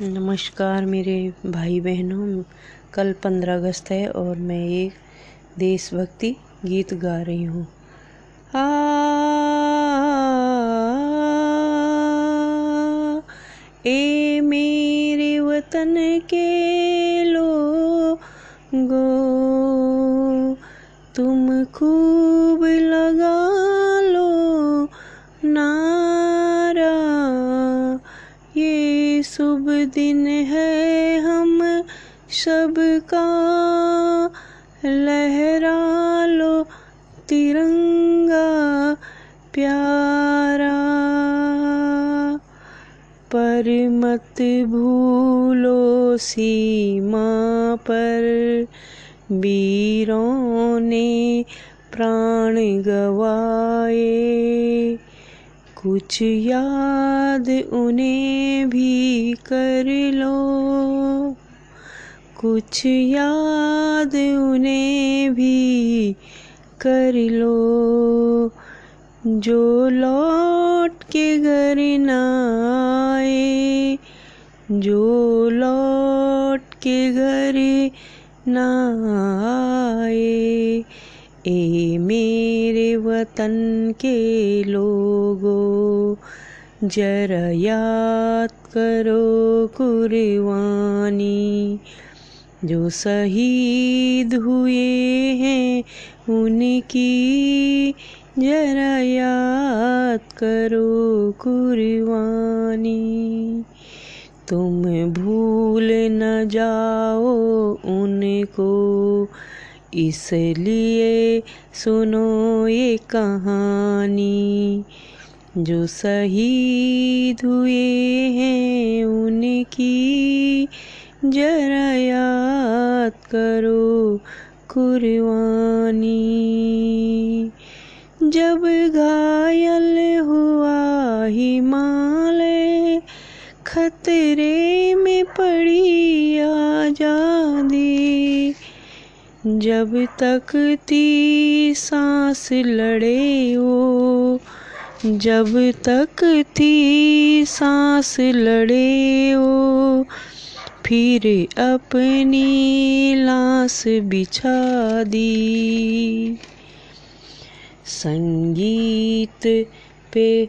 नमस्कार मेरे भाई बहनों, कल पंद्रह अगस्त है और मैं एक देशभक्ति गीत गा रही हूँ। आ, ए मेरे वतन के लोगो, तुम खूब दिन है हम सबका। लहरा लो तिरंगा प्यारा। पर मत भूलो सीमा पर। वीरों ने प्राण गवाए। कुछ याद उन्हें भी कर लो। कुछ याद उन्हें भी कर लो। जो लौट के घर न आए, जो लौट के घर न आए, ए मेरे वतन के लोगों जरा याद करो कुर्बानी जो शहीद हुए हैं, उनकी जरा याद करो कुर्बानी तुम भूल न जाओ उनको इसलिए सुनो ये कहानी। जो शहीद हुए हैं उनकी जरा याद करो कुर्बानी। जब घायल हुआ हिमालय, खतरे में पड़ी आज़ादी। जब तक थी सांस लड़े वो जब तक थी सांस लड़े वो फिर अपनी लाश बिछा दी। संगीत पे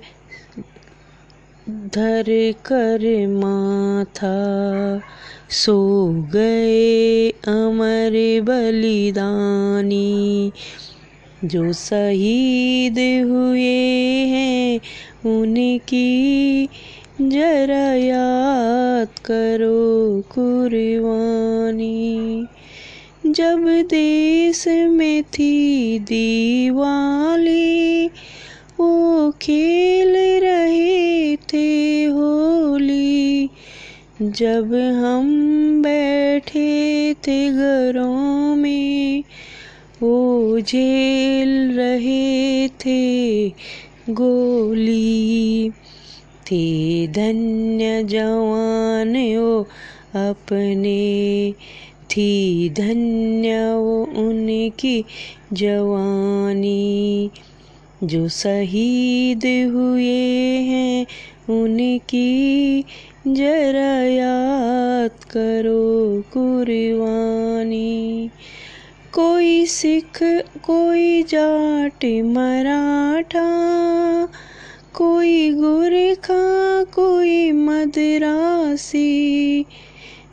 धर कर माथा, सो गए अमर बलिदानी। जो शहीद हुए हैं, उनकी जरा याद करो कुर्बानी। जब देश में थी दीवाली, वो खेल थे होली, जब हम बैठे थे घरों में, वो झेल रहे थे गोली। थे धन्य जवान वो अपने, थी धन्य वो उनकी जवानी। जो शहीद हुए हैं उनकी जरा याद करो कुर्बानी। कोई सिख, कोई जाट मराठा, कोई गुरखा, कोई मदरासी,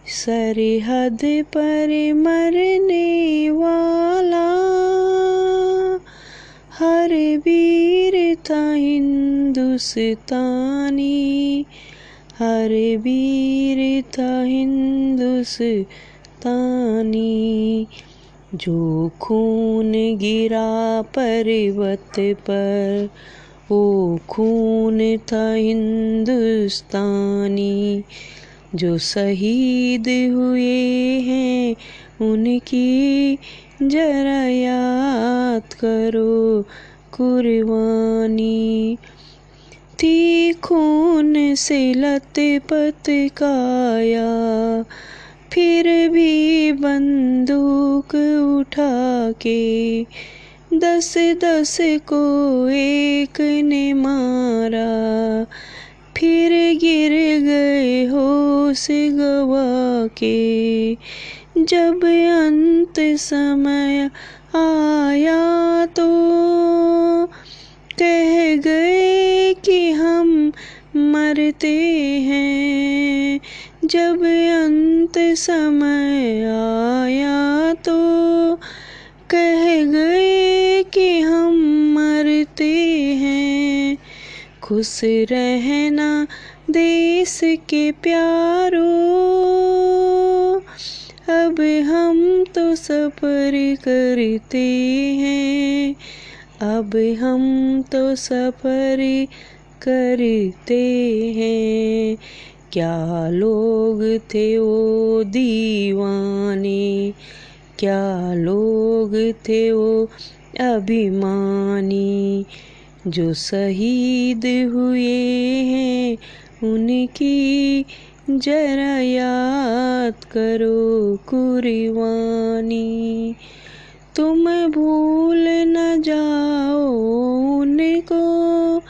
सरहद पर मरने वाला हर वीर था हिंदुस्तानी, हर वीर था हिंदुस्तानी। जो खून गिरा पर्वत पर, वो खून था हिंदुस्तानी। जो शहीद हुए हैं उनकी जरा याद करो कुर्बानी। थी खून से लतपत काया, फिर भी बंदूक उठा के दस दस को एक ने मारा, फिर गिर गए होश गवा के जब अंत समय आया तो कह गए कि हम मरते हैं। जब अंत समय आया तो कह गए कि हम मरते हैं। खुश रहना देश के प्यारो अब हम तो सफ़र करते हैं। अब हम तो सफ़र करते हैं। क्या लोग थे वो दीवाने? क्या लोग थे वो अभिमानी? जो शहीद हुए हैं उनकी जरा याद करो कुर्बानी। तुम भूल न जाओ उनको,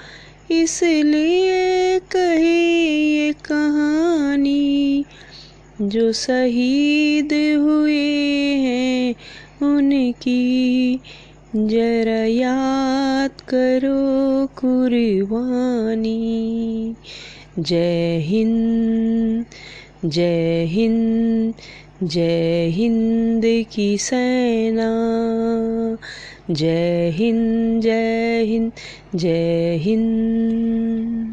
इसलिए कही ये कहानी। जो शहीद हुए हैं उनकी, जरा याद करो कुर्बानी। जय हिंद जय हिंद जय हिंद की सेना। जय हिंद जय हिंद जय हिंद।